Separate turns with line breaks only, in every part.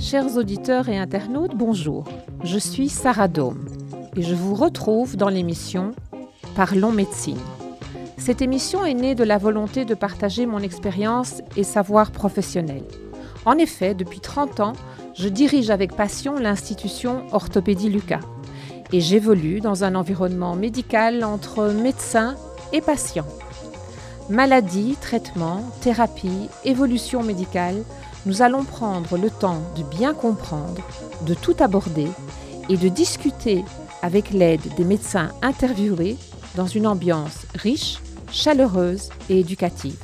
Chers auditeurs et internautes, bonjour. Je suis Sarah Dome et je vous retrouve dans l'émission Parlons médecine. Cette émission est née de la volonté de partager mon expérience et savoir professionnel. En effet, depuis 30 ans, je dirige avec passion l'institution Orthopédie Lucas et j'évolue dans un environnement médical entre médecins et patients. Maladie, traitement, thérapie, évolution médicale, nous allons prendre le temps de bien comprendre, de tout aborder et de discuter avec l'aide des médecins interviewés dans une ambiance riche, chaleureuse et éducative.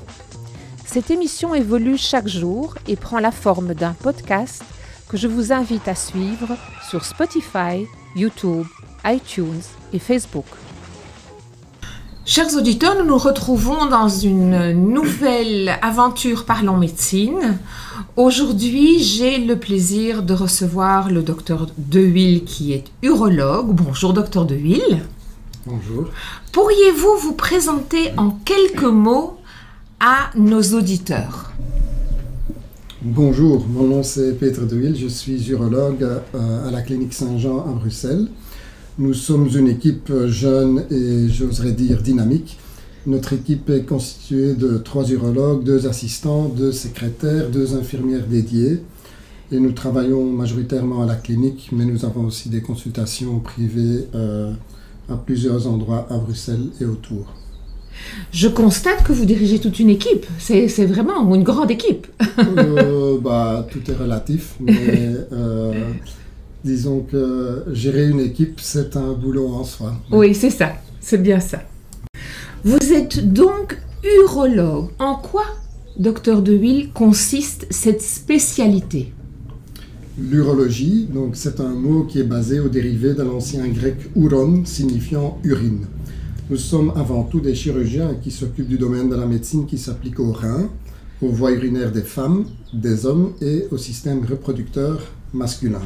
Cette émission évolue chaque jour et prend la forme d'un podcast que je vous invite à suivre sur Spotify, YouTube, iTunes et Facebook. Chers auditeurs, nous nous retrouvons dans une nouvelle aventure Parlons médecine. Aujourd'hui, j'ai le plaisir de recevoir le docteur Dehille qui est urologue. Bonjour docteur Dehille.
Bonjour.
Pourriez-vous vous présenter en quelques mots à nos auditeurs?
Bonjour, mon nom c'est Peter Dehille, je suis urologue à la clinique Saint-Jean à Bruxelles. Nous sommes une équipe jeune et j'oserais dire dynamique. Notre équipe est constituée de trois urologues, deux assistants, deux secrétaires, deux infirmières dédiées. Et nous travaillons majoritairement à la clinique, mais nous avons aussi des consultations privées euh, à plusieurs endroits à Bruxelles et autour.
Je constate que vous dirigez toute une équipe. C'est vraiment une grande équipe.
Euh, bah, tout est relatif, mais euh, disons que gérer une équipe, c'est un boulot en soi.
Oui, c'est ça, c'est bien ça. Vous êtes donc urologue. En quoi, docteur Deville, consiste cette spécialité?
L'urologie, donc c'est un mot qui est basé au dérivé de l'ancien grec uron, signifiant urine. Nous sommes avant tout des chirurgiens qui s'occupent du domaine de la médecine qui s'applique aux reins, aux voies urinaires des femmes, des hommes et au système reproducteur masculin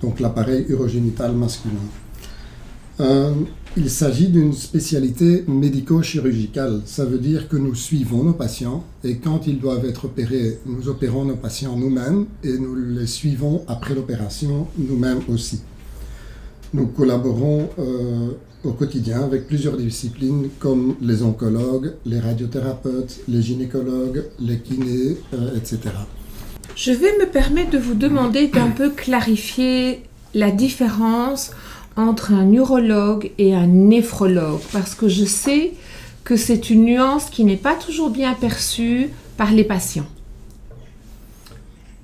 donc l'appareil urogénital masculin. Euh, il s'agit d'une spécialité médico-chirurgicale. Ça veut dire que nous suivons nos patients et quand ils doivent être opérés, nous opérons nos patients nous-mêmes et nous les suivons après l'opération nous-mêmes aussi. Nous collaborons euh, au quotidien avec plusieurs disciplines comme les oncologues, les radiothérapeutes, les gynécologues, les kinés, euh, etc.
Je vais me permettre de vous demander d'un peu clarifier la différence entre un urologue et un néphrologue, parce que je sais que c'est une nuance qui n'est pas toujours bien perçue par les patients.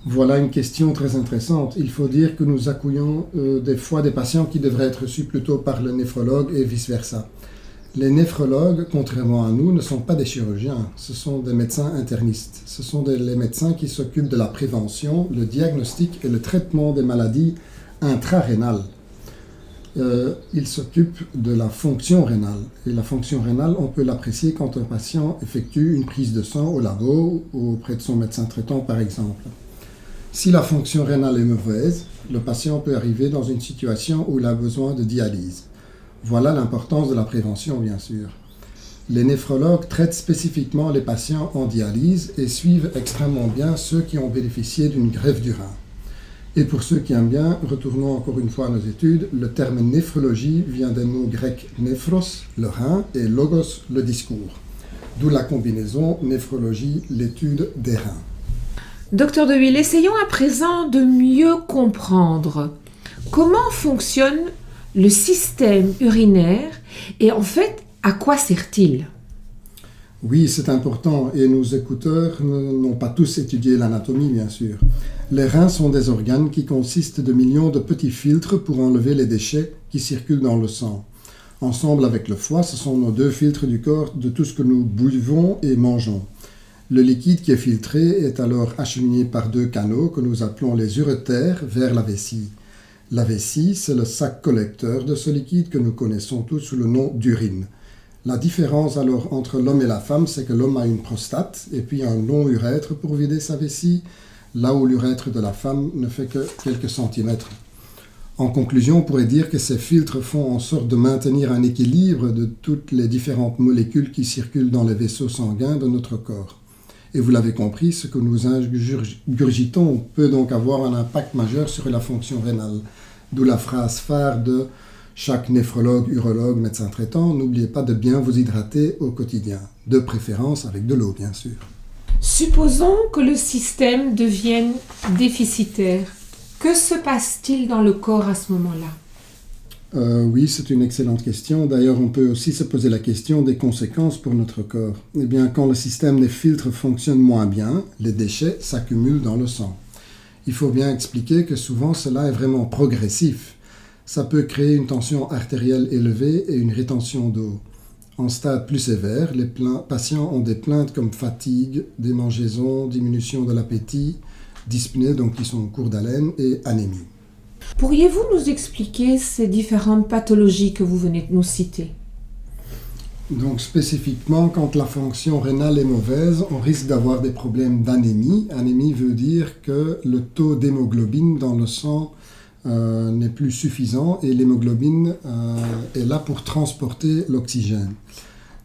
Voilà une question très intéressante. Il faut dire que nous accueillons euh, des fois des patients qui devraient être reçus plutôt par le néphrologue et vice-versa. Les néphrologues, contrairement à nous, ne sont pas des chirurgiens, ce sont des médecins internistes. Ce sont les médecins qui s'occupent de la prévention, le diagnostic et le traitement des maladies intrarénales. Euh, ils s'occupent de la fonction rénale. Et la fonction rénale, on peut l'apprécier quand un patient effectue une prise de sang au labo ou auprès de son médecin traitant, par exemple. Si la fonction rénale est mauvaise, le patient peut arriver dans une situation où il a besoin de dialyse. Voilà l'importance de la prévention, bien sûr. Les néphrologues traitent spécifiquement les patients en dialyse et suivent extrêmement bien ceux qui ont bénéficié d'une greffe du rein. Et pour ceux qui aiment bien, retournons encore une fois à nos études, le terme néphrologie vient des mots grecs néphros, le rein, et logos, le discours. D'où la combinaison néphrologie, l'étude des reins.
Docteur Deville, essayons à présent de mieux comprendre comment fonctionne le système urinaire et en fait, à quoi sert-il?
Oui, c'est important et nos écouteurs n'ont pas tous étudié l'anatomie, bien sûr. Les reins sont des organes qui consistent de millions de petits filtres pour enlever les déchets qui circulent dans le sang. Ensemble avec le foie, ce sont nos deux filtres du corps de tout ce que nous buvons et mangeons. Le liquide qui est filtré est alors acheminé par deux canaux que nous appelons les uretères vers la vessie. La vessie, c'est le sac collecteur de ce liquide que nous connaissons tous sous le nom d'urine. La différence alors entre l'homme et la femme, c'est que l'homme a une prostate et puis un long urètre pour vider sa vessie, là où l'urètre de la femme ne fait que quelques centimètres. En conclusion, on pourrait dire que ces filtres font en sorte de maintenir un équilibre de toutes les différentes molécules qui circulent dans les vaisseaux sanguins de notre corps. Et vous l'avez compris, ce que nous ingurgitons peut donc avoir un impact majeur sur la fonction rénale. D'où la phrase phare de chaque néphrologue, urologue, médecin traitant, n'oubliez pas de bien vous hydrater au quotidien, de préférence avec de l'eau bien sûr.
Supposons que le système devienne déficitaire. Que se passe-t-il dans le corps à ce moment-là?
Euh, oui, c'est une excellente question. D'ailleurs, on peut aussi se poser la question des conséquences pour notre corps. Eh bien, quand le système des filtres fonctionne moins bien, les déchets s'accumulent dans le sang. Il faut bien expliquer que souvent cela est vraiment progressif. Ça peut créer une tension artérielle élevée et une rétention d'eau. En stade plus sévère, les patients ont des plaintes comme fatigue, démangeaison, diminution de l'appétit, dyspnée, donc qui sont en cours d'haleine, et anémie.
Pourriez-vous nous expliquer ces différentes pathologies que vous venez de nous citer?
Donc spécifiquement, quand la fonction rénale est mauvaise, on risque d'avoir des problèmes d'anémie. Anémie veut dire que le taux d'hémoglobine dans le sang euh, n'est plus suffisant et l'hémoglobine euh, est là pour transporter l'oxygène.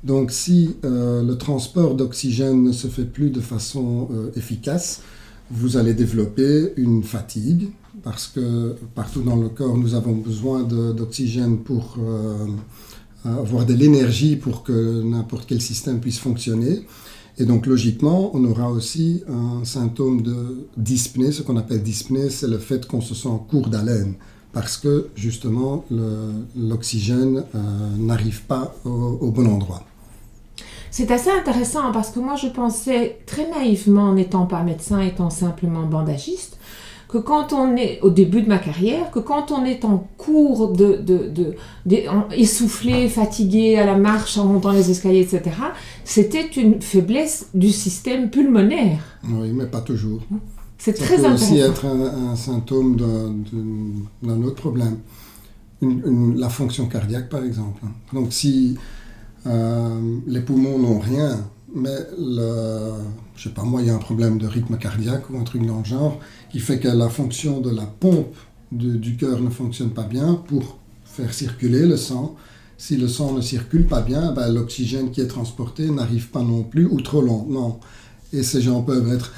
Donc si euh, le transport d'oxygène ne se fait plus de façon efficace, vous allez développer une fatigue parce que partout dans le corps, nous avons besoin d'oxygène pour euh, avoir de l'énergie pour que n'importe quel système puisse fonctionner. Et donc logiquement, on aura aussi un symptôme de dyspnée. Ce qu'on appelle dyspnée, c'est le fait qu'on se sent court d'haleine parce que justement l'oxygène euh, n'arrive pas au bon endroit.
C'est assez intéressant parce que moi je pensais très naïvement, n'étant pas médecin, étant simplement bandagiste, que quand on est au début de ma carrière, que quand on est en cours de, de, essoufflé, fatigué à la marche, en montant les escaliers, etc., c'était une faiblesse du système pulmonaire.
Oui, mais pas toujours.
C'est très
peut
intéressant.
aussi être un, symptôme d'un autre problème. la fonction cardiaque, par exemple. Donc, si euh, les poumons n'ont rien, mais le, je sais pas moi, il y a un problème de rythme cardiaque ou un truc dans le genre qui fait que la fonction de la pompe du cœur ne fonctionne pas bien pour faire circuler le sang. Si le sang ne circule pas bien, ben, l'oxygène qui est transporté n'arrive pas non plus ou trop lentement. Et ces gens peuvent être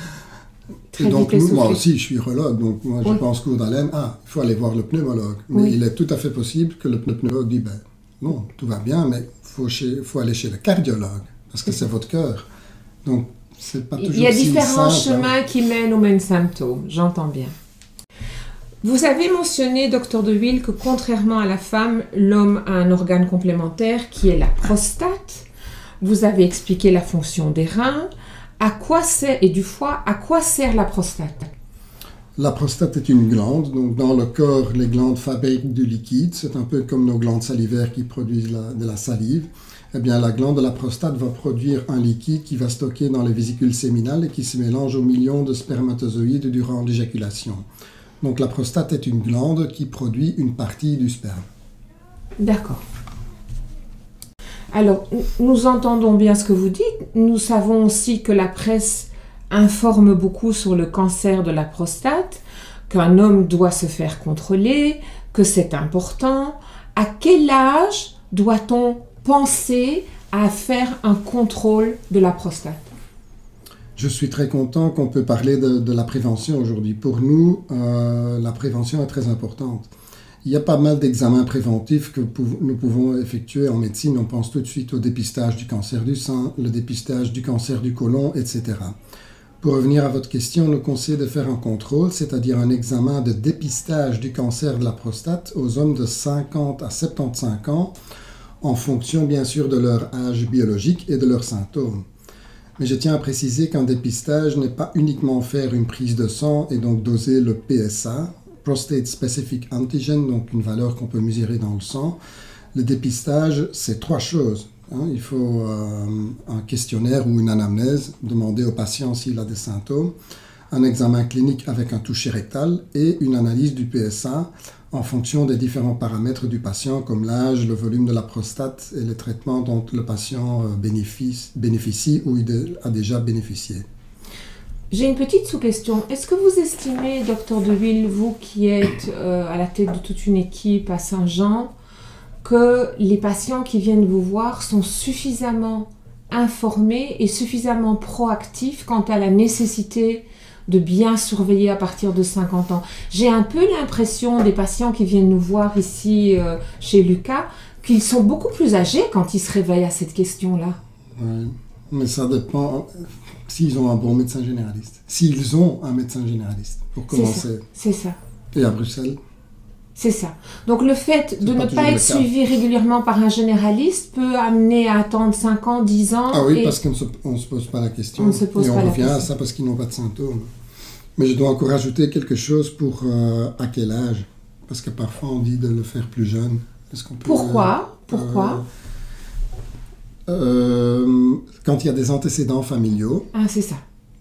et
donc, moi aussi, je suis urologue, donc moi, je pense qu'au d'haleine, ah, il faut aller voir le pneumologue. Mais il est tout à fait possible que le pneumologue dise, ben, non, tout va bien, mais il faut, aller chez le cardiologue, parce que c'est votre cœur. Donc, c'est pas toujours
Il y a différents
hein.
chemins qui mènent aux mêmes symptômes, j'entends bien. Vous avez mentionné, docteur De Ville, que contrairement à la femme, l'homme a un organe complémentaire qui est la prostate. Vous avez expliqué la fonction des reins. À quoi sert, et du foie, à quoi sert la prostate?
La prostate est une glande, donc dans le corps, les glandes fabriquent du liquide, c'est un peu comme nos glandes salivaires qui produisent de la salive. Eh bien, la glande de la prostate va produire un liquide qui va stocker dans les vésicules séminales et qui se mélange aux millions de spermatozoïdes durant l'éjaculation. Donc la prostate est une glande qui produit une partie du sperme.
D'accord. Alors, nous entendons bien ce que vous dites. Nous savons aussi que la presse informe beaucoup sur le cancer de la prostate, qu'un homme doit se faire contrôler, que c'est important. À quel âge doit-on penser à faire un contrôle de la prostate
je suis très content qu'on peut parler de, la prévention aujourd'hui. Pour nous, euh, la prévention est très importante. Il y a pas mal d'examens préventifs que nous pouvons effectuer en médecine. On pense tout de suite au dépistage du cancer du sein, le dépistage du cancer du côlon, etc. Pour revenir à votre question, le conseil de faire un contrôle, c'est-à-dire un examen de dépistage du cancer de la prostate aux hommes de 50 à 75 ans, en fonction bien sûr de leur âge biologique et de leurs symptômes. Mais je tiens à préciser qu'un dépistage n'est pas uniquement faire une prise de sang et donc doser le PSA, Prostate Specific Antigen, donc une valeur qu'on peut mesurer dans le sang. Le dépistage, c'est trois choses. Hein, il faut euh, un questionnaire ou une anamnèse, demander au patient s'il a des symptômes, un examen clinique avec un toucher rectal et une analyse du PSA en fonction des différents paramètres du patient comme l'âge, le volume de la prostate et les traitements dont le patient euh, bénéficie, ou a déjà bénéficié.
J'ai une petite sous-question. Est-ce que vous estimez, docteur Deville, vous qui êtes euh, à la tête de toute une équipe à Saint-Jean, que les patients qui viennent vous voir sont suffisamment informés et suffisamment proactifs quant à la nécessité de bien surveiller à partir de 50 ans. J'ai un peu l'impression des patients qui viennent nous voir ici euh, chez Lucas qu'ils sont beaucoup plus âgés quand ils se réveillent à cette question-là.
Oui, mais ça dépend s'ils ont un bon médecin généraliste. S'ils ont un médecin généraliste, pour commencer.
C'est ça.
Et à Bruxelles
C'est ça. Donc le fait de
pas
ne pas être suivi régulièrement par un généraliste peut amener à attendre 5 ans, 10 ans.
Ah oui,
et-
parce qu'on ne se, pose pas la question.
On ne se pose
et on
la
revient à ça parce qu'ils n'ont pas de symptômes. Mais je dois encore ajouter quelque chose pour euh, à quel âge? Parce que parfois on dit de le faire plus jeune. Peut,
Pourquoi?
euh,
Pourquoi?
euh, Quand il y a des antécédents familiaux,
Ah, c'est ça.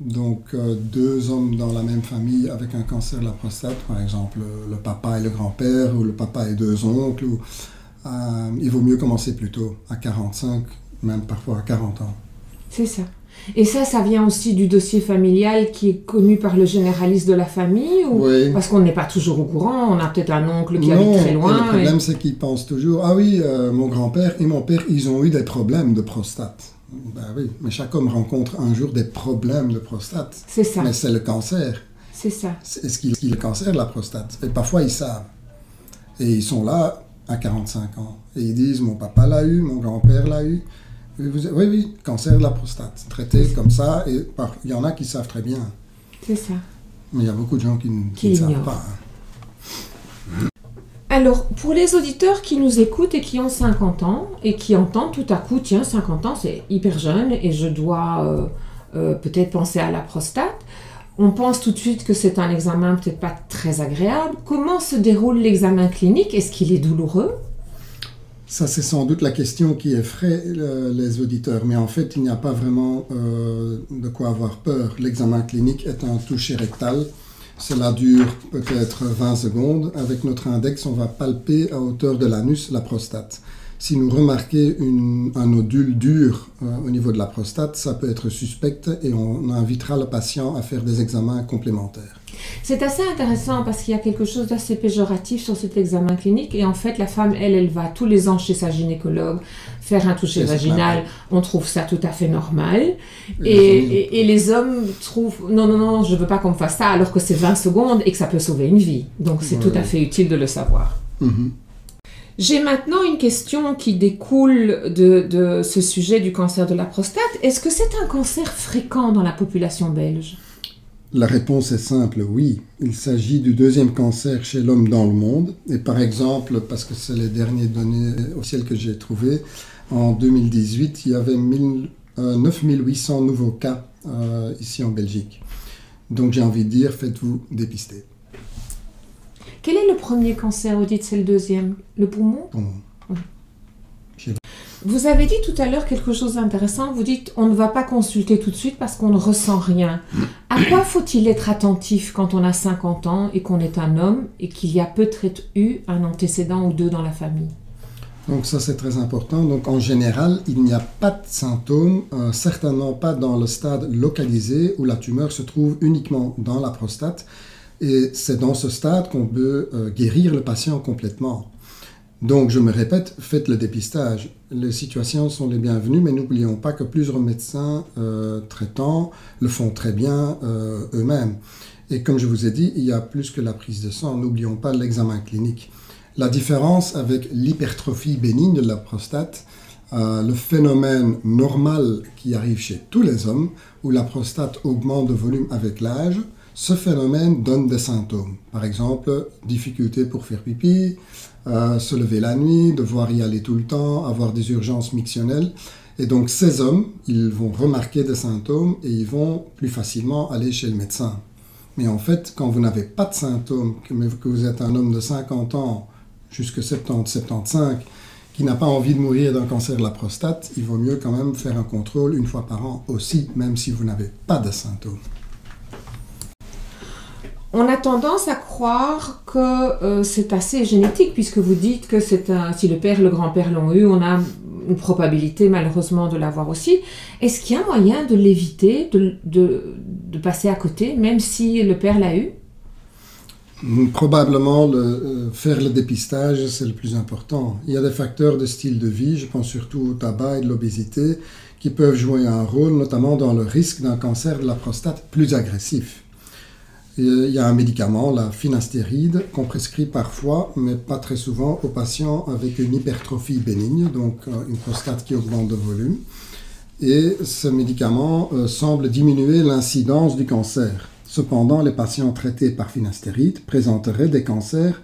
Donc euh, deux hommes dans la même famille avec un cancer de la prostate, par exemple euh, le papa et le grand-père, ou le papa et deux oncles, ou, euh, il vaut mieux commencer plus tôt, à 45, même parfois à 40 ans.
C'est ça. Et ça, ça vient aussi du dossier familial qui est connu par le généraliste de la famille ou
Oui.
parce qu'on n'est pas toujours au courant, on a peut-être un oncle qui
non,
habite très loin.
le problème
et-
c'est qu'ils pensent toujours Ah oui, euh, mon grand-père et mon père, ils ont eu des problèmes de prostate. Ben oui, mais chaque homme rencontre un jour des problèmes de prostate.
C'est ça,
Mais c'est le cancer.
c'est ça.
C'est- Est-ce qu'il est le cancer de la prostate? Et parfois ils savent. Et ils sont là à 45 ans. Et ils disent Mon papa l'a eu, mon grand-père l'a eu. Et vous- oui, oui, cancer de la prostate. Traité comme ça. Et par- il y en a qui savent très bien.
C'est ça.
Mais il y a beaucoup de gens qui, ne- qui
Qui
ne savent pas.
Alors, pour les auditeurs qui nous écoutent et qui ont 50 ans et qui entendent tout à coup, tiens, 50 ans, c'est hyper jeune et je dois euh, euh, peut-être penser à la prostate, on pense tout de suite que c'est un examen peut-être pas très agréable. Comment se déroule l'examen clinique? Est-ce qu'il est douloureux?
Ça, c'est sans doute la question qui effraie les auditeurs, mais en fait, il n'y a pas vraiment euh, de quoi avoir peur. L'examen clinique est un toucher rectal. Cela dure peut-être 20 secondes. Avec notre index, on va palper à hauteur de l'anus la prostate. Si nous remarquez une- un nodule dur euh, au niveau de la prostate, ça peut être suspect et on invitera le patient à faire des examens complémentaires.
C'est assez intéressant parce qu'il y a quelque chose d'assez péjoratif sur cet examen clinique et en fait la femme, elle, elle va tous les ans chez sa gynécologue faire un toucher vaginal. On trouve ça tout à fait normal.
Et
Et,
les
et- hommes trouvent non, non, non, je veux pas qu'on me fasse ça alors que c'est 20 secondes et que ça peut sauver une vie. Donc c'est
Ouais.
tout à fait utile de le savoir.
Mhm.
J'ai maintenant une question qui découle de, ce sujet du cancer de la prostate. Est-ce que c'est un cancer fréquent dans la population belge?
La réponse est simple, oui. Il s'agit du deuxième cancer chez l'homme dans le monde. Et par exemple, parce que c'est les dernières données officielles que j'ai trouvées, en 2018, il y avait 1000, euh, 9800 nouveaux cas euh, ici en Belgique. Donc j'ai envie de dire, faites-vous dépister.
Quel est le premier cancer Vous dites c'est le deuxième Le poumon?
Bon,
Vous avez dit tout à l'heure quelque chose d'intéressant. Vous dites on ne va pas consulter tout de suite parce qu'on ne ressent rien. À quoi faut-il être attentif quand on a 50 ans et qu'on est un homme et qu'il y a peut-être eu un antécédent ou deux dans la famille?
Donc ça c'est très important. Donc en général, il n'y a pas de symptômes, euh, certainement pas dans le stade localisé où la tumeur se trouve uniquement dans la prostate. Et c'est dans ce stade qu'on peut euh, guérir le patient complètement. Donc je me répète, faites le dépistage. Les situations sont les bienvenues, mais n'oublions pas que plusieurs médecins euh, traitants le font très bien euh, eux-mêmes. Et comme je vous ai dit, il y a plus que la prise de sang. N'oublions pas l'examen clinique. La différence avec l'hypertrophie bénigne de la prostate, le phénomène normal qui arrive chez tous les hommes, où la prostate augmente de volume avec l'âge, ce phénomène donne des symptômes. Par exemple, difficulté pour faire pipi, euh, se lever la nuit, devoir y aller tout le temps, avoir des urgences mictionnelles. Et donc ces hommes, ils vont remarquer des symptômes et ils vont plus facilement aller chez le médecin. Mais en fait, quand vous n'avez pas de symptômes, que, vous êtes un homme de 50 ans, jusque 70, 75, qui n'a pas envie de mourir d'un cancer de la prostate, il vaut mieux quand même faire un contrôle une fois par an aussi, même si vous n'avez pas de symptômes.
On a tendance à croire que euh, c'est assez génétique puisque vous dites que c'est si le père et le grand-père l'ont eu, on a une probabilité malheureusement de l'avoir aussi. Est-ce qu'il y a moyen de l'éviter, de, passer à côté, même si le père l'a eu?
Probablement, le, euh, faire le dépistage, c'est le plus important. Il y a des facteurs de style de vie, je pense surtout au tabac et de l'obésité, qui peuvent jouer un rôle, notamment dans le risque d'un cancer de la prostate plus agressif. Il y a un médicament, la finastéride, qu'on prescrit parfois, mais pas très souvent, aux patients avec une hypertrophie bénigne, donc euh, une prostate qui augmente de volume. Et ce médicament euh, semble diminuer l'incidence du cancer. Cependant, les patients traités par finastéride présenteraient des cancers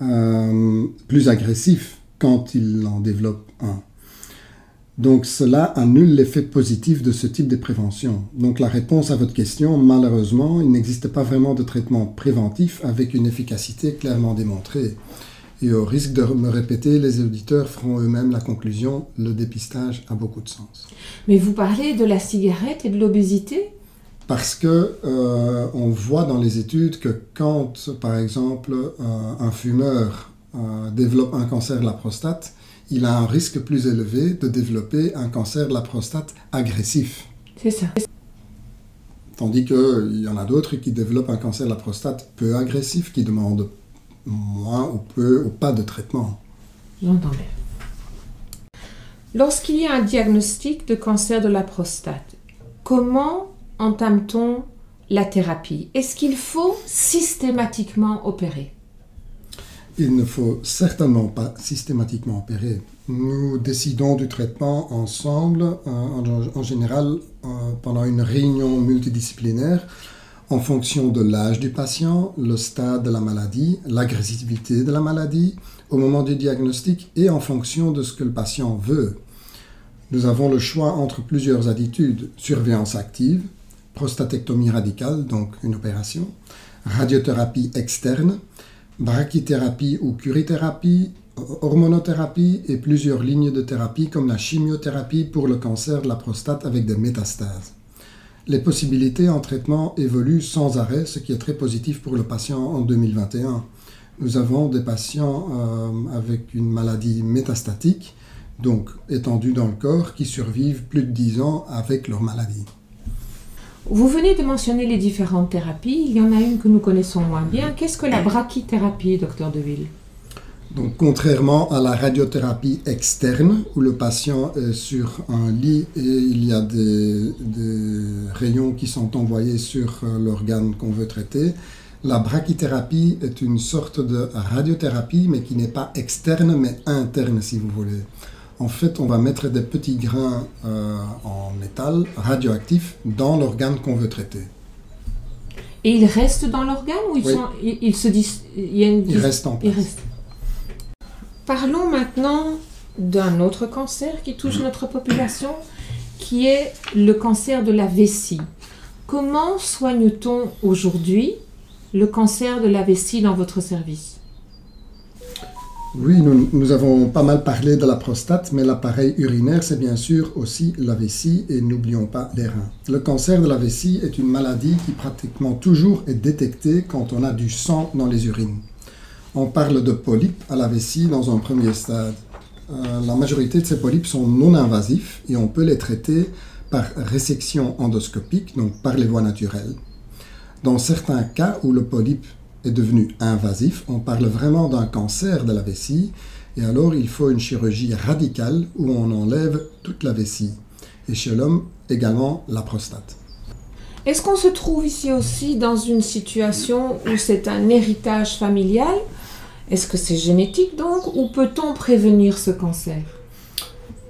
euh, plus agressifs quand ils en développent un. Donc cela annule l'effet positif de ce type de prévention. Donc la réponse à votre question, malheureusement, il n'existe pas vraiment de traitement préventif avec une efficacité clairement démontrée. Et au risque de me répéter, les auditeurs feront eux-mêmes la conclusion, le dépistage a beaucoup de sens.
Mais vous parlez de la cigarette et de l'obésité?
Parce que euh, on voit dans les études que quand, par exemple, euh, un fumeur euh, développe un cancer de la prostate, il a un risque plus élevé de développer un cancer de la prostate agressif.
C'est ça.
Tandis qu'il y en a d'autres qui développent un cancer de la prostate peu agressif, qui demandent moins ou peu ou pas de traitement.
J'entends bien. Lorsqu'il y a un diagnostic de cancer de la prostate, comment entame-t-on la thérapie? Est-ce qu'il faut systématiquement opérer?
Il ne faut certainement pas systématiquement opérer. Nous décidons du traitement ensemble, euh, en, général euh, pendant une réunion multidisciplinaire, en fonction de l'âge du patient, le stade de la maladie, l'agressivité de la maladie, au moment du diagnostic et en fonction de ce que le patient veut. Nous avons le choix entre plusieurs attitudes, surveillance active, prostatectomie radicale, donc une opération, radiothérapie externe, brachythérapie ou curithérapie, hormonothérapie et plusieurs lignes de thérapie comme la chimiothérapie pour le cancer de la prostate avec des métastases. Les possibilités en traitement évoluent sans arrêt, ce qui est très positif pour le patient en 2021. Nous avons des patients euh, avec une maladie métastatique, donc étendue dans le corps, qui survivent plus de 10 ans avec leur maladie.
Vous venez de mentionner les différentes thérapies. Il y en a une que nous connaissons moins bien. Qu'est-ce que la brachythérapie, docteur Deville?
Donc, contrairement à la radiothérapie externe, où le patient est sur un lit et il y a des, rayons qui sont envoyés sur euh, l'organe qu'on veut traiter, la brachythérapie est une sorte de radiothérapie, mais qui n'est pas externe, mais interne, si vous voulez en fait, on va mettre des petits grains euh, en métal radioactif dans l'organe qu'on veut traiter.
Et ils restent dans l'organe ou ils, se disent
Ils restent en place.
Parlons maintenant d'un autre cancer qui touche notre population, qui est le cancer de la vessie. Comment soigne-t-on aujourd'hui le cancer de la vessie dans votre service?
Oui, nous, avons pas mal parlé de la prostate, mais l'appareil urinaire, c'est bien sûr aussi la vessie et n'oublions pas les reins. Le cancer de la vessie est une maladie qui pratiquement toujours est détectée quand on a du sang dans les urines. On parle de polypes à la vessie dans un premier stade. Euh, la majorité de ces polypes sont non invasifs et on peut les traiter par résection endoscopique, donc par les voies naturelles. Dans certains cas où le polype est devenu invasif, on parle vraiment d'un cancer de la vessie, et alors il faut une chirurgie radicale où on enlève toute la vessie, et chez l'homme également la prostate.
Est-ce qu'on se trouve ici aussi dans une situation où c'est un héritage familial? Est-ce que c'est génétique donc? Ou peut-on prévenir ce cancer?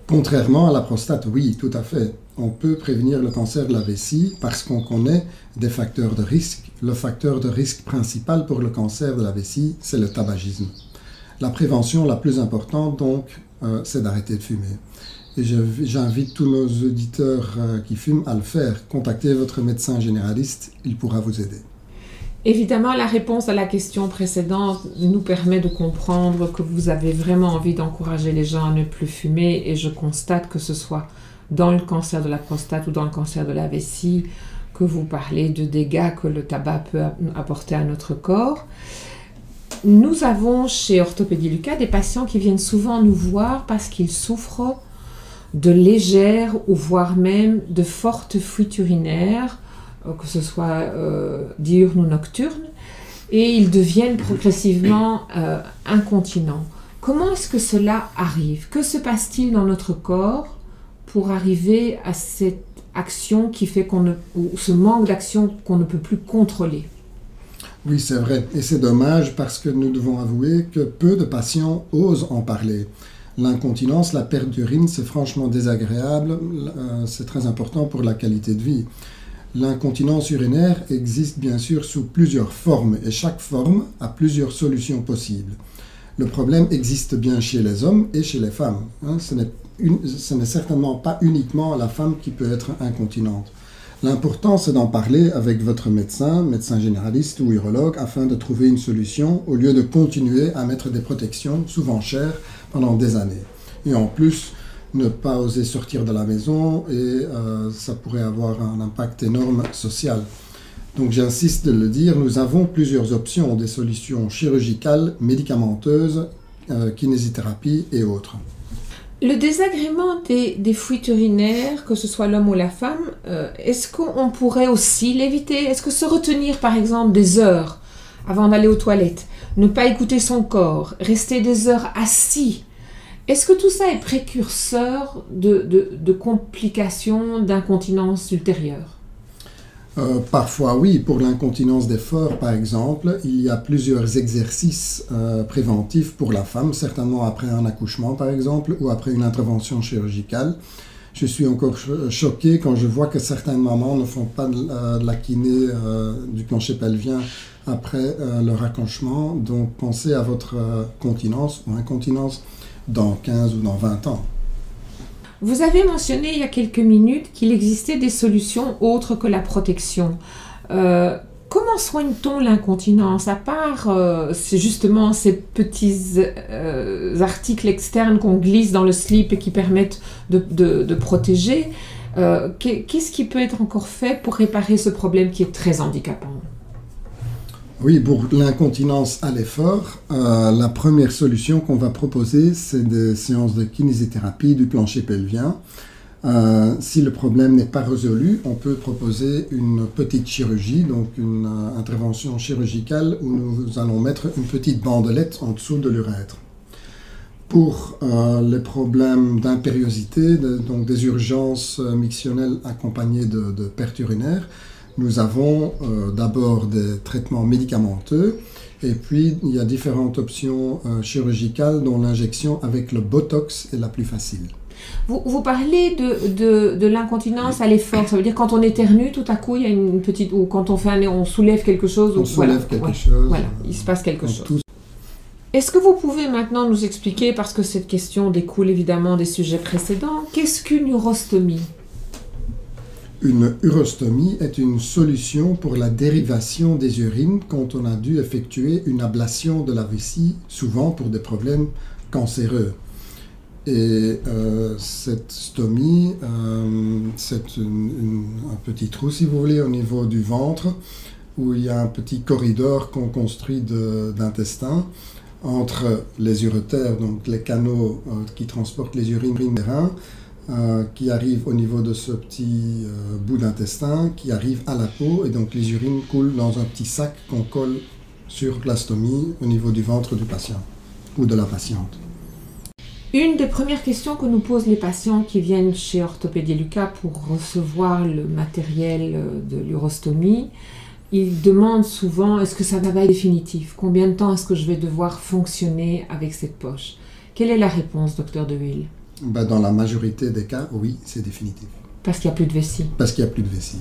Contrairement à la prostate, oui, tout à fait. On peut prévenir le cancer de la vessie parce qu'on connaît des facteurs de risque. Le facteur de risque principal pour le cancer de la vessie, c'est le tabagisme. La prévention la plus importante, donc, euh, c'est d'arrêter de fumer. Et j'invite tous nos auditeurs euh, qui fument à le faire. Contactez votre médecin généraliste, il pourra vous aider.
Évidemment, la réponse à la question précédente nous permet de comprendre que vous avez vraiment envie d'encourager les gens à ne plus fumer et je constate que ce soit dans le cancer de la prostate ou dans le cancer de la vessie que vous parlez de dégâts que le tabac peut apporter à notre corps. Nous avons chez Orthopédie Lucas des patients qui viennent souvent nous voir parce qu'ils souffrent de légères ou voire même de fortes fuites urinaires, euh, que ce soit euh, diurnes ou nocturnes, et ils deviennent progressivement euh, incontinents. Comment est-ce que cela arrive? Que se passe-t-il dans notre corps? Pour arriver à cette action qui fait qu'on ne, ou ce manque d'action qu'on ne peut plus contrôler
Oui, c'est vrai. Et c'est dommage parce que nous devons avouer que peu de patients osent en parler. L'incontinence, la perte d'urine, c'est franchement désagréable, euh, c'est très important pour la qualité de vie. L'incontinence urinaire existe bien sûr sous plusieurs formes et chaque forme a plusieurs solutions possibles. Le problème existe bien chez les hommes et chez les femmes. Hein. Ce n'est certainement pas uniquement la femme qui peut être incontinente. L'important, c'est d'en parler avec votre médecin, médecin généraliste ou urologue, afin de trouver une solution au lieu de continuer à mettre des protections, souvent chères, pendant des années. Et en plus, ne pas oser sortir de la maison et euh, ça pourrait avoir un impact énorme social. Donc j'insiste de le dire, nous avons plusieurs options, des solutions chirurgicales, médicamenteuses, euh, kinésithérapie et autres.
Le désagrément des, fuites urinaires, que ce soit l'homme ou la femme, euh, est-ce qu'on pourrait aussi l'éviter? Est-ce que se retenir par exemple des heures avant d'aller aux toilettes, ne pas écouter son corps, rester des heures assis, est-ce que tout ça est précurseur de complications d'incontinence ultérieure?
Euh, parfois oui, pour l'incontinence d'effort par exemple, il y a plusieurs exercices euh, préventifs pour la femme, certainement après un accouchement par exemple ou après une intervention chirurgicale. Je suis encore choqué quand je vois que certaines mamans ne font pas de, euh, la kiné du plancher pelvien après leur accouchement. Donc pensez à votre continence ou incontinence dans 15 ou dans 20 ans.
Vous avez mentionné il y a quelques minutes qu'il existait des solutions autres que la protection. Euh, comment soigne-t-on l'incontinence À part euh, justement ces petits euh, articles externes qu'on glisse dans le slip et qui permettent de protéger, qu'est-ce qui peut être encore fait pour réparer ce problème qui est très handicapant?
Oui, pour l'incontinence à l'effort, euh, la première solution qu'on va proposer, c'est des séances de kinésithérapie du plancher pelvien. Euh, si le problème n'est pas résolu, on peut proposer une petite chirurgie, donc une euh, intervention chirurgicale où nous allons mettre une petite bandelette en dessous de l'urètre. Pour les problèmes d'impériosité, donc des urgences mictionnelles accompagnées de, de pertes urinaires, nous avons euh, d'abord des traitements médicamenteux et puis il y a différentes options euh, chirurgicales dont l'injection avec le Botox est la plus facile.
Vous, parlez de, de, l'incontinence à l'effort, ça veut dire quand on éternue, tout à coup il y a une petite... ou quand on, fait un, on soulève quelque chose.
On soulève quelque chose.
Voilà, il se passe quelque chose. Est-ce que vous pouvez maintenant nous expliquer, parce que cette question découle évidemment des sujets précédents, qu'est-ce qu'une urostomie
une urostomie est une solution pour la dérivation des urines quand on a dû effectuer une ablation de la vessie, souvent pour des problèmes cancéreux. Et euh, cette stomie, euh, c'est un petit trou, si vous voulez, au niveau du ventre, où il y a un petit corridor qu'on construit d'intestin entre les uretères, donc les canaux euh, qui transportent les urines des reins, euh, qui arrive au niveau de ce petit euh, bout d'intestin, qui arrive à la peau, et donc les urines coulent dans un petit sac qu'on colle sur l'astomie au niveau du ventre du patient ou de la patiente.
Une des premières questions que nous posent les patients qui viennent chez Orthopédie Lucas pour recevoir le matériel euh, de l'urostomie, ils demandent souvent est-ce que ça va être définitif? Combien de temps est-ce que je vais devoir fonctionner avec cette poche? Quelle est la réponse, docteur Deville
bah, dans la majorité des cas, oui, c'est définitif.
Parce qu'il n'y a plus de vessie.
Parce qu'il n'y a plus de vessie.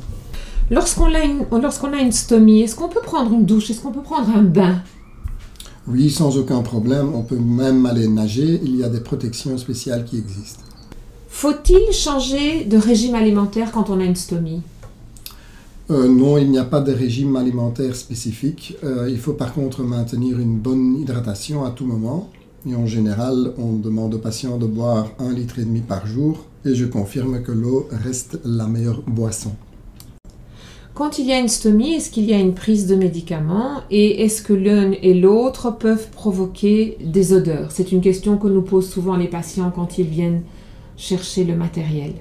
Lorsqu'on a une, lorsqu'on a une stomie, est-ce qu'on peut prendre une douche? Est-ce qu'on peut prendre un bain?
Oui, sans aucun problème. On peut même aller nager. Il y a des protections spéciales qui existent.
Faut-il changer de régime alimentaire quand on a une stomie?
Euh, non, il n'y a pas de régime alimentaire spécifique. Euh, il faut par contre maintenir une bonne hydratation à tout moment. Et en général, on demande aux patients de boire un litre et demi par jour et je confirme que l'eau reste la meilleure boisson.
Quand il y a une stomie, est-ce qu'il y a une prise de médicaments et est-ce que l'un et l'autre peuvent provoquer des odeurs? C'est une question que nous posent souvent les patients quand ils viennent chercher le matériel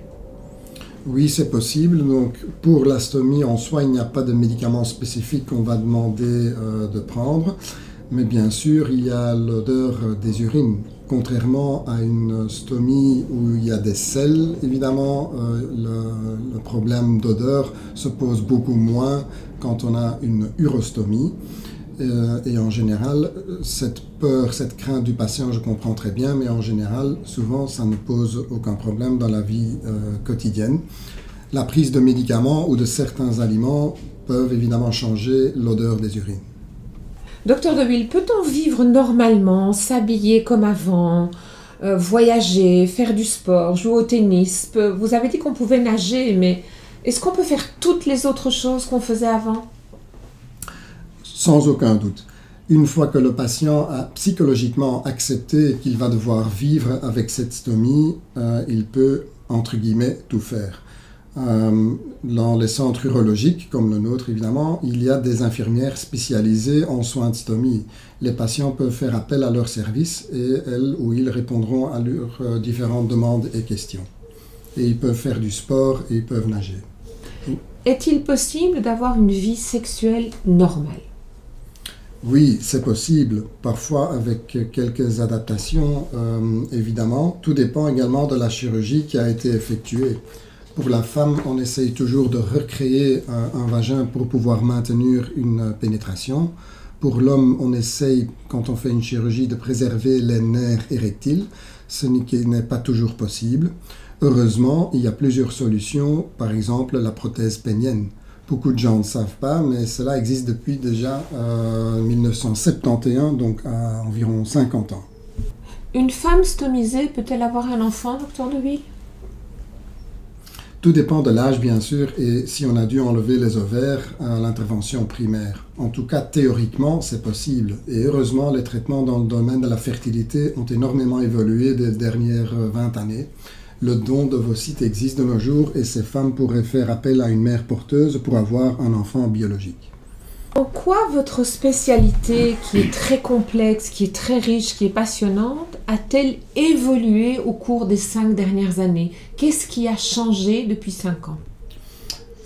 Oui, c'est possible. Donc, pour l'astomie en soi, il n'y a pas de médicament spécifique qu'on va demander euh, de prendre. Mais bien sûr, il y a l'odeur des urines. Contrairement à une stomie où il y a des selles, évidemment, euh, le, le, problème d'odeur se pose beaucoup moins quand on a une urostomie. Euh, et en général, cette peur, cette crainte du patient, je comprends très bien, mais en général, souvent, ça ne pose aucun problème dans la vie euh, quotidienne. La prise de médicaments ou de certains aliments peuvent évidemment changer l'odeur des urines.
Docteur Deville, peut-on vivre normalement, s'habiller comme avant, euh, voyager, faire du sport, jouer au tennis? Vous avez dit qu'on pouvait nager, mais est-ce qu'on peut faire toutes les autres choses qu'on faisait avant?
Sans aucun doute. Une fois que le patient a psychologiquement accepté qu'il va devoir vivre avec cette stomie, euh, il peut, entre guillemets, tout faire. Euh, dans les centres urologiques, comme le nôtre évidemment, il y a des infirmières spécialisées en soins de stomie. Les patients peuvent faire appel à leur service et elles ou ils répondront à leurs euh, différentes demandes et questions. Et ils peuvent faire du sport et ils peuvent nager.
Est-il possible d'avoir une vie sexuelle normale?
Oui, c'est possible, parfois avec quelques adaptations, euh, évidemment. Tout dépend également de la chirurgie qui a été effectuée. Pour la femme, on essaye toujours de recréer un, vagin pour pouvoir maintenir une pénétration. Pour l'homme, on essaye, quand on fait une chirurgie, de préserver les nerfs érectiles, ce qui n'est pas toujours possible. Heureusement, il y a plusieurs solutions, par exemple la prothèse pénienne. Beaucoup de gens ne savent pas, mais cela existe depuis déjà 1971, euh, donc à environ 50 ans.
Une femme stomisée peut-elle avoir un enfant, docteur Deville
tout dépend de l'âge, bien sûr, et si on a dû enlever les ovaires à l'intervention primaire. En tout cas, théoriquement, c'est possible. Et heureusement, les traitements dans le domaine de la fertilité ont énormément évolué des dernières 20 années. Le don d'ovocytes existe de nos jours et ces femmes pourraient faire appel à une mère porteuse pour avoir un enfant biologique.
En quoi votre spécialité, qui est très complexe, qui est très riche, qui est passionnante, a-t-elle évolué au cours des cinq dernières années? Qu'est-ce qui a changé depuis cinq ans?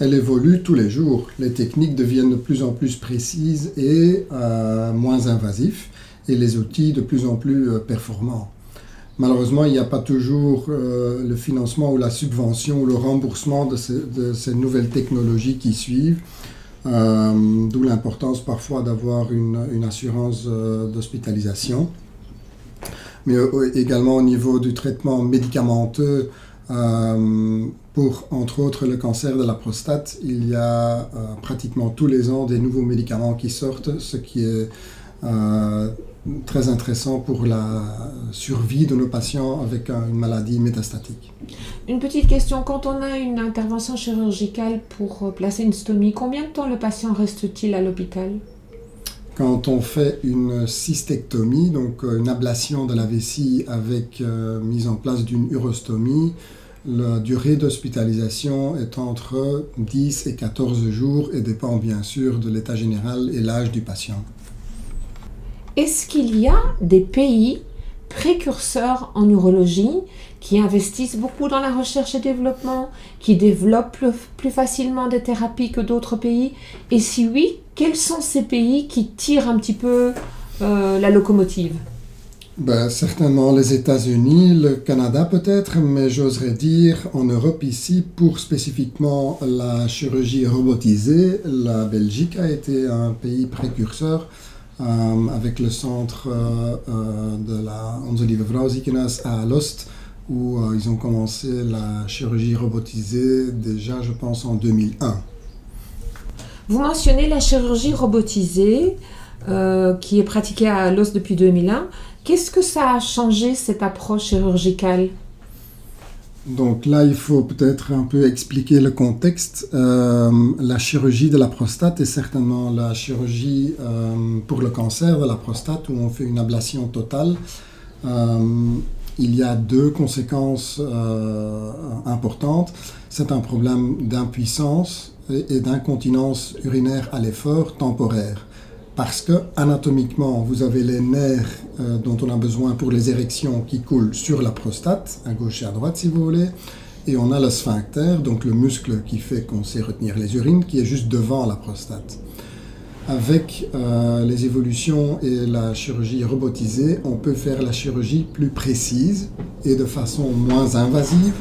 Elle évolue tous les jours. Les techniques deviennent de plus en plus précises et euh, moins invasives, et les outils de plus en plus euh, performants. Malheureusement, il n'y a pas toujours euh, le financement ou la subvention ou le remboursement de ces nouvelles technologies qui suivent. Euh, d'où l'importance parfois d'avoir une, assurance euh, d'hospitalisation. Mais euh, également au niveau du traitement médicamenteux, pour entre autres le cancer de la prostate, il y a pratiquement tous les ans des nouveaux médicaments qui sortent, ce qui est très intéressant pour la survie de nos patients avec une maladie métastatique.
Une petite question, quand on a une intervention chirurgicale pour placer une stomie, combien de temps le patient reste-t-il à l'hôpital?
Quand on fait une cystectomie, donc euh, une ablation de la vessie avec euh, mise en place d'une urostomie, la durée d'hospitalisation est entre 10 et 14 jours et dépend bien sûr de l'état général et l'âge du patient.
Est-ce qu'il y a des pays précurseurs en urologie qui investissent beaucoup dans la recherche et développement, qui développent plus, facilement des thérapies que d'autres pays? Et si oui, quels sont ces pays qui tirent un petit peu euh, la locomotive?
Ben, certainement les États-Unis, le Canada peut-être, mais j'oserais dire en Europe ici, pour spécifiquement la chirurgie robotisée, la Belgique a été un pays précurseur avec le centre euh, euh, de la Onze Lieve à Alost, où ils ont commencé la chirurgie robotisée déjà, je pense, en 2001.
Vous mentionnez la chirurgie robotisée qui est pratiquée à Alost depuis 2001. Qu'est-ce que ça a changé, cette approche chirurgicale?
Donc là, il faut peut-être un peu expliquer le contexte. Euh, la chirurgie de la prostate est certainement la chirurgie euh, pour le cancer de la prostate où on fait une ablation totale. Euh, il y a deux conséquences importantes. C'est un problème d'impuissance et d'incontinence urinaire à l'effort temporaire. Parce que anatomiquement, vous avez les nerfs euh, dont on a besoin pour les érections qui coulent sur la prostate, à gauche et à droite si vous voulez, et on a le sphincter, donc le muscle qui fait qu'on sait retenir les urines, qui est juste devant la prostate. Avec euh, les évolutions et la chirurgie robotisée, on peut faire la chirurgie plus précise et de façon moins invasive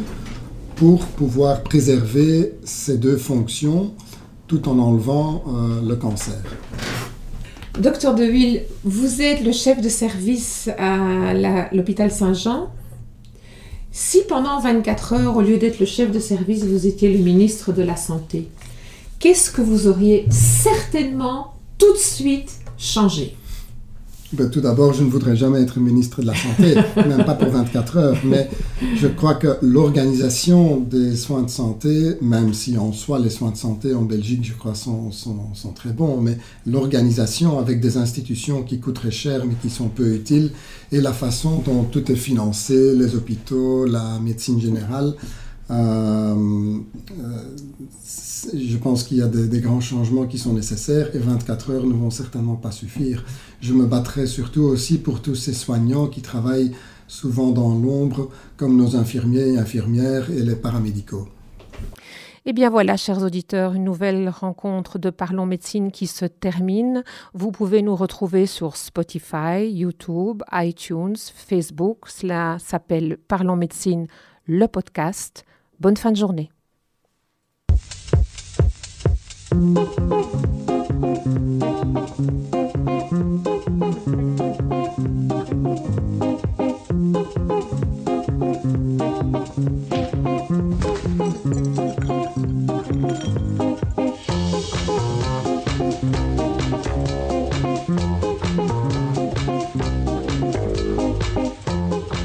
pour pouvoir préserver ces deux fonctions tout en enlevant euh, le cancer.
Docteur Deville, vous êtes le chef de service à l'hôpital Saint-Jean. Si pendant 24 heures, au lieu d'être le chef de service, vous étiez le ministre de la Santé, qu'est-ce que vous auriez certainement tout de suite changé?
Ben, tout d'abord, je ne voudrais jamais être ministre de la Santé, même pas pour 24 heures, mais je crois que l'organisation des soins de santé, même si en soi les soins de santé en Belgique, je crois, sont, sont, sont très bons, mais l'organisation avec des institutions qui coûtent très cher mais qui sont peu utiles, et la façon dont tout est financé, les hôpitaux, la médecine générale, euh, euh, je pense qu'il y a des, grands changements qui sont nécessaires et 24 heures ne vont certainement pas suffire. Je me battrai surtout aussi pour tous ces soignants qui travaillent souvent dans l'ombre, comme nos infirmiers et infirmières et les paramédicaux.
Eh bien voilà, chers auditeurs, une nouvelle rencontre de Parlons Médecine qui se termine. Vous pouvez nous retrouver sur Spotify, YouTube, iTunes, Facebook. Cela s'appelle Parlons Médecine, le podcast. Bonne fin de journée.